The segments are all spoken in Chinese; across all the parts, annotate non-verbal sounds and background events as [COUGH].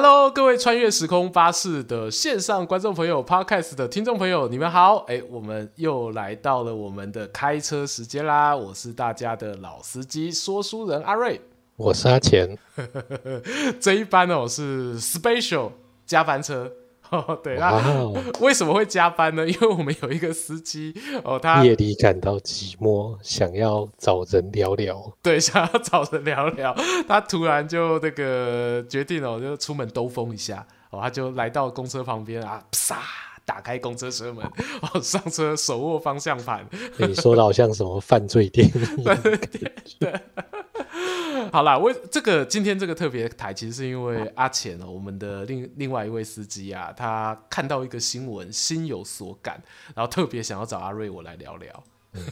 Hello，各位穿越时空巴士的线上观众朋友，Podcast 的听众朋友，你们好！哎，我们又来到了我们的开车时间啦！我是大家的老司机说书人阿瑞，我是阿钱。[LAUGHS] 这一班哦是 Special 加班车。[LAUGHS] 哦，对啊，wow, 为什么会加班呢？[LAUGHS] 因为我们有一个司机哦，他夜里感到寂寞，想要找人聊聊。[LAUGHS] 对，想要找人聊聊，他突然就那个决定哦，就出门兜风一下哦，他就来到公车旁边啊，啪，打开公车车门哦，上车手握方向盘。你说的好像什么犯罪电影？[LAUGHS] 好啦，我这个今天这个特别台，其实是因为阿钱哦，我们的另另外一位司机啊，他看到一个新闻，心有所感，然后特别想要找阿瑞我来聊聊，嗯、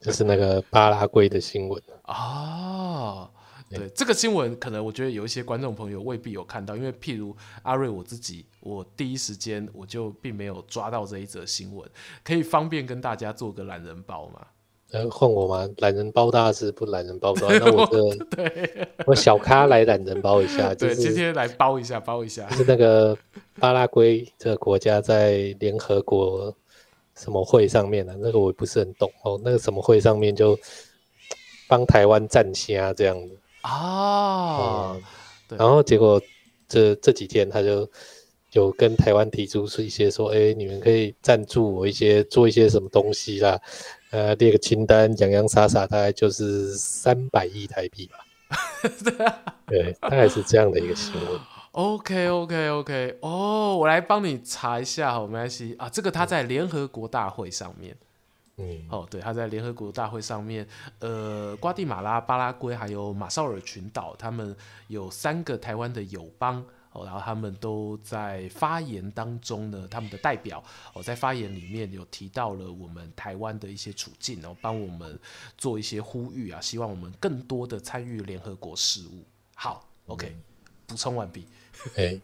就是那个巴拉圭的新闻哦。对，这个新闻，可能我觉得有一些观众朋友未必有看到，因为譬如阿瑞我自己，我第一时间我就并没有抓到这一则新闻，可以方便跟大家做个懒人包吗？呃，换我吗？懒人包大事不懒人包大，[LAUGHS] 那我这对我小咖来懒人包一下，[LAUGHS] 就是今天来包一下，包一下。就是那个巴拉圭这个国家在联合国什么会上面呢、啊？那个我不是很懂哦。那个什么会上面就帮台湾站虾这样子啊、嗯。然后结果这这几天他就有跟台湾提出是一些说，哎，你们可以赞助我一些，做一些什么东西啦。呃，列个清单，洋洋洒洒大概就是三百亿台币吧。[LAUGHS] 对，大概是这样的一个新闻。OK，OK，OK，哦，我来帮你查一下，好，没关系啊。这个他在联合国大会上面，嗯，哦，对，他在联合国大会上面，呃，瓜地马拉、巴拉圭还有马绍尔群岛，他们有三个台湾的友邦。哦，然后他们都在发言当中呢，他们的代表哦，在发言里面有提到了我们台湾的一些处境，然后帮我们做一些呼吁啊，希望我们更多的参与联合国事务。好，OK，补充完毕。哎，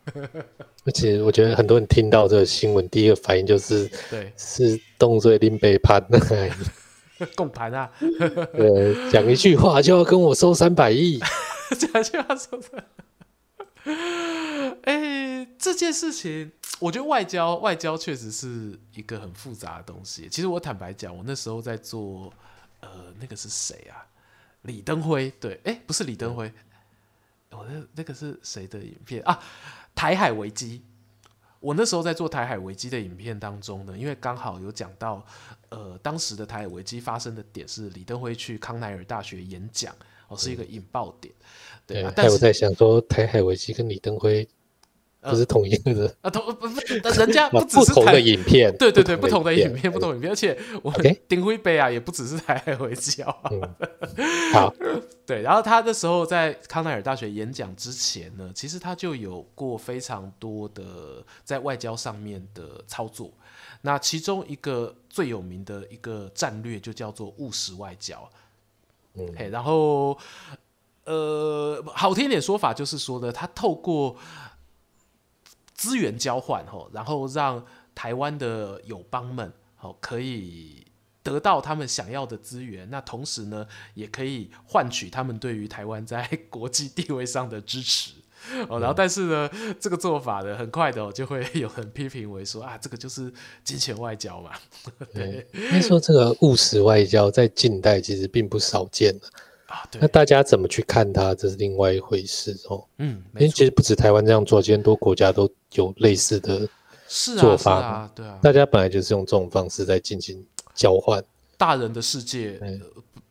而且我觉得很多人听到这个新闻，第一个反应就是，对，是动作林北盘，[LAUGHS] 共盘啊，对，讲一句话就要跟我收三百亿，讲一句话收三。这件事情，[TSK] 我觉得外交外交确实是一个很复杂的东西。其实我坦白讲，我那时候在做，呃，那个是谁啊？李登辉，对，哎、欸，不是李登辉，我那那个是谁的影片啊？台海危机。我那时候在做台海危机的影片当中呢，因为刚好有讲到，呃，当时的台海危机发生的点是李登辉去康奈尔大学演讲。哦，是一个引爆点，嗯、对啊。但是我在想说，台海危机跟李登辉不是同一个人啊？同不不，人家 [LAUGHS] 不只是不同的影片，对对对，不同的影片，不同影片，而且我丁辉杯啊，也不只是台海危机啊。[LAUGHS] 好，对。然后他那时候在康奈尔大学演讲之前呢，其实他就有过非常多的在外交上面的操作。那其中一个最有名的一个战略，就叫做务实外交。嗯，嘿，然后，呃，好听点说法就是说呢，他透过资源交换，吼，然后让台湾的友邦们，吼，可以得到他们想要的资源，那同时呢，也可以换取他们对于台湾在国际地位上的支持。哦，然后但是呢，这个做法呢，很快的就会有人批评为说啊，这个就是金钱外交嘛。对，应该说这个务实外交在近代其实并不少见啊。对，那大家怎么去看它，这是另外一回事哦。嗯，因为其实不止台湾这样做，其实很多国家都有类似的做法。啊，啊，对啊，大家本来就是用这种方式在进行交换。大人的世界。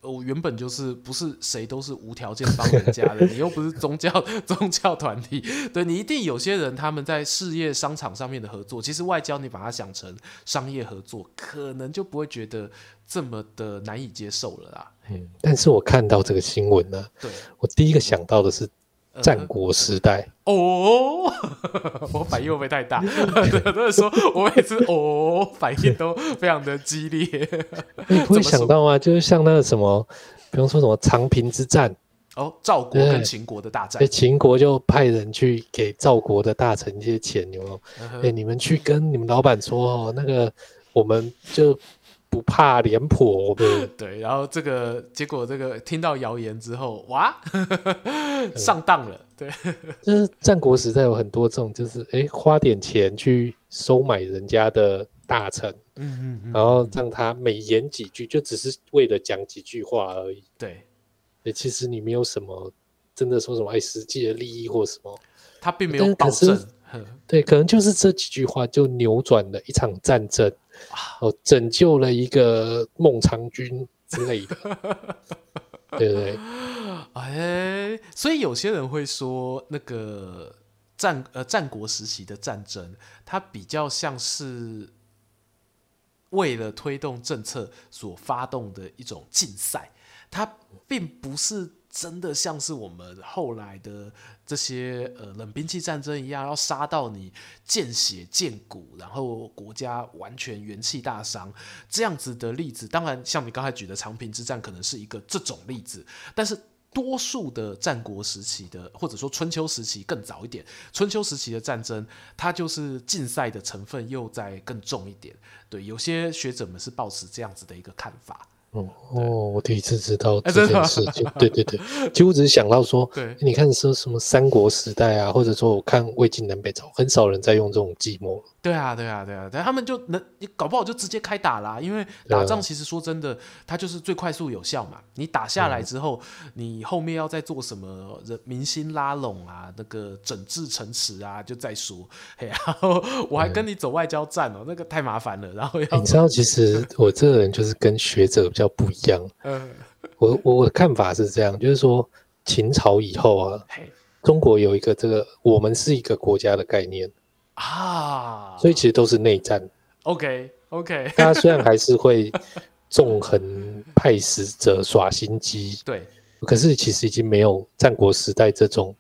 我原本就是不是谁都是无条件帮人家的，[LAUGHS] 你又不是宗教 [LAUGHS] 宗教团体，对，你一定有些人他们在事业商场上面的合作，其实外交你把它想成商业合作，可能就不会觉得这么的难以接受了啦。嗯，但是我看到这个新闻呢，对，我第一个想到的是。战国时代、呃、哦，[LAUGHS] 我反应会不会太大？很多人说我每次哦反应都非常的激烈。[LAUGHS] 你不会想到吗？就是像那个什么，比方说什么长平之战哦，赵国跟秦国的大战，所以秦国就派人去给赵国的大臣一些钱，有没有？哎、嗯欸，你们去跟你们老板说哦，那个我们就。不怕廉颇，对 [LAUGHS] 对。然后这个结果，这个听到谣言之后，哇，[LAUGHS] 上当了。对，就是战国时代有很多这种，就是哎，花点钱去收买人家的大臣，嗯嗯，嗯，然后让他美言几句，就只是为了讲几句话而已。对，其实你没有什么真的说什么哎，实际的利益或什么，他并没有保证。对，可能就是这几句话就扭转了一场战争，哦，拯救了一个孟尝君之类的，[LAUGHS] 对不对？哎，所以有些人会说，那个战呃战国时期的战争，它比较像是为了推动政策所发动的一种竞赛，它并不是。真的像是我们后来的这些呃冷兵器战争一样，要杀到你见血见骨，然后国家完全元气大伤这样子的例子。当然，像你刚才举的长平之战，可能是一个这种例子。但是，多数的战国时期的，或者说春秋时期更早一点，春秋时期的战争，它就是竞赛的成分又在更重一点。对，有些学者们是抱持这样子的一个看法。哦哦，我第一次知道这件事情。对对对，其实我只是想到说，[LAUGHS] 对，你看说什么三国时代啊，或者说我看魏晋南北朝，很少人在用这种计谋。对啊，对啊，对啊，对，他们就能，你搞不好就直接开打啦，啊。因为打仗其实说真的，它就是最快速有效嘛。你打下来之后，嗯，你后面要再做什么人民心拉拢啊，那个整治城池啊，就再说。[LAUGHS] 嘿，然后我还跟你走外交战哦，嗯，那个太麻烦了。然后要，欸，你知道，其实 [LAUGHS] 我这个人就是跟学者比较不一样。嗯，我我的看法是这样，就是说秦朝以后啊，中国有一个这个我们是一个国家的概念。啊，所以其实都是内战。OK OK，大家虽然还是会纵横派使者耍心机，对，可是其实已经没有战国时代这种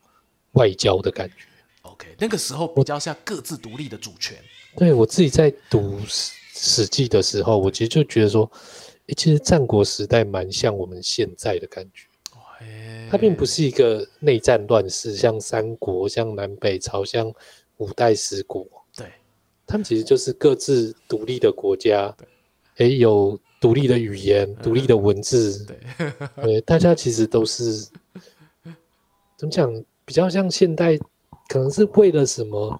外交的感觉。OK，那个时候比较像各自独立的主权。对，我自己在读史史记的时候，我其实就觉得说，欸，其实战国时代蛮像我们现在的感觉。它并不是一个内战乱世，像三国，像南北朝，像。五代十国，对，他们其实就是各自独立的国家，对，诶，有独立的语言、独、嗯、立的文字，对，对，大家其实都是怎么讲？比较像现代，可能是为了什么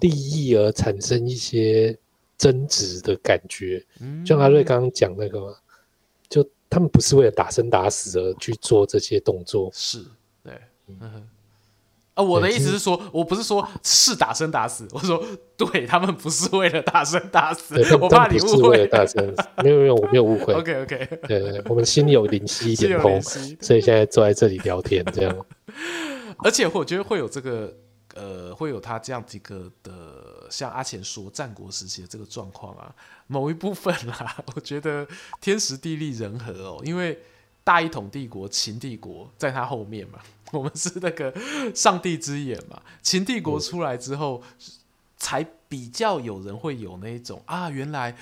利益而产生一些争执的感觉。嗯，就像阿瑞刚刚讲那个嘛，就他们不是为了打生打死而去做这些动作，是对，嗯。啊，我的意思是说，我不是说是打生打死，我说对他们不是为了打生打死，我怕你误会了。打生没有没有，我没有误会。OK OK，对对，我们心有灵犀一点通，所以现在坐在这里聊天这样。[LAUGHS] 而且我觉得会有这个呃，会有他这样几个的，像阿钱说战国时期的这个状况啊，某一部分啦，我觉得天时地利人和哦，因为大一统帝国秦帝国在他后面嘛。[LAUGHS] 我们是那个上帝之眼嘛，秦帝国出来之后，才比较有人会有那种啊，原来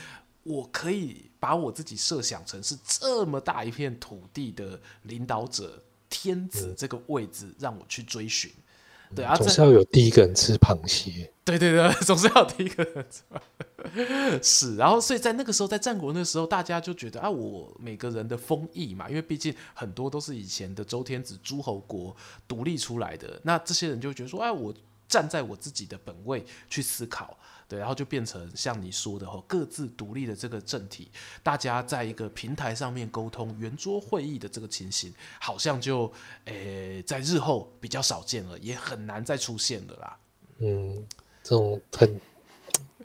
我可以把我自己设想成是这么大一片土地的领导者，天子这个位置让我去追寻。对啊，总是要有第一个人吃螃蟹。对对对，[LAUGHS] 总是要有第一个人吃。[LAUGHS] 是，然后所以在那个时候，在战国那时候，大家就觉得啊，我每个人的封邑嘛，因为毕竟很多都是以前的周天子诸侯国独立出来的，那这些人就觉得说，哎，我站在我自己的本位去思考。对，然后就变成像你说的吼，各自独立的这个政体，大家在一个平台上面沟通、圆桌会议的这个情形，好像就诶，在日后比较少见了，也很难再出现了啦。嗯，这种很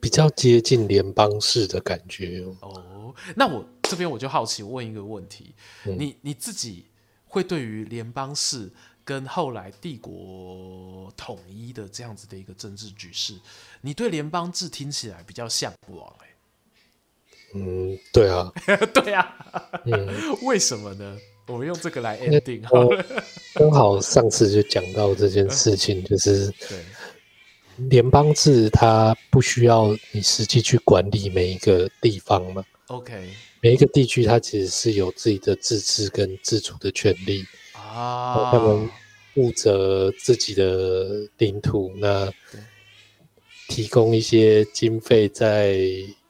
比较接近联邦式的感觉哦。那我这边我就好奇，我问一个问题，嗯、你你自己会对于联邦式？跟后来帝国统一的这样子的一个政治局势，你对联邦制听起来比较向往哎？嗯，对啊，[LAUGHS] 对啊，嗯，[LAUGHS] 为什么呢？我们用这个来 ending 好了。刚好上次就讲到这件事情，[LAUGHS] 就是联邦制它不需要你实际去管理每一个地方嘛。OK，每一个地区它其实是有自己的自治跟自主的权利。啊，他们负责自己的领土，那提供一些经费在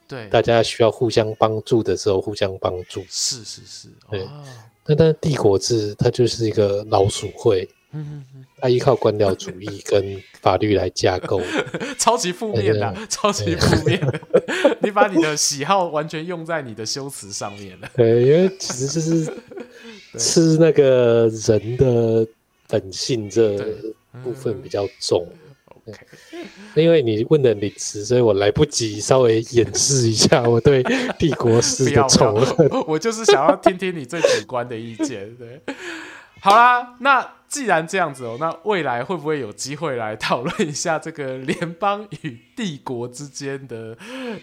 对，大家需要互相帮助的时候互相帮助。是是是，对。哦、那但帝国制它就是一个老鼠会，嗯嗯它依靠官僚主义跟法律来架构，[LAUGHS] 超级负面的，超级负面的。[LAUGHS] 你把你的喜好完全用在你的修辞上面了。对，因为其实就是 [LAUGHS] 吃那个人的本性这部分比较重。OK，因为你问的临时，所以我来不及稍微演示一下我对帝国式的仇恨。我就是想要听听你最主观的意见。对，好啦，那既然这样子哦、那未来会不会有机会来讨论一下这个联邦与帝国之间的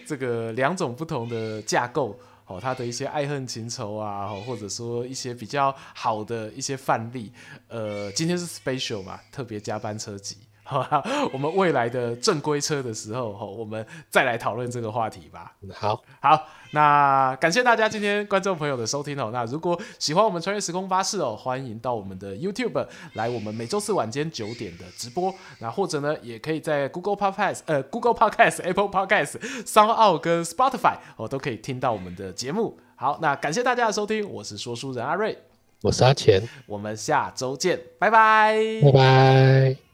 这个两种不同的架构？哦，他的一些爱恨情仇啊，或者说一些比较好的一些范例。呃，今天是 special 嘛，特别加班车集。好，[LAUGHS] 我们未来的正规车的时候，我们再来讨论这个话题吧。好，好，那感谢大家今天观众朋友的收听哦。那如果喜欢我们穿越时空巴士哦，欢迎到我们的 YouTube 来我们每周四晚间九点的直播。那或者呢，也可以在 Google Podcast、呃 Google Podcast、Apple Podcast、SoundOn 跟 Spotify 哦，都可以听到我们的节目。好，那感谢大家的收听，我是说书人阿瑞，我是阿钱，我们下周见，拜拜，拜拜。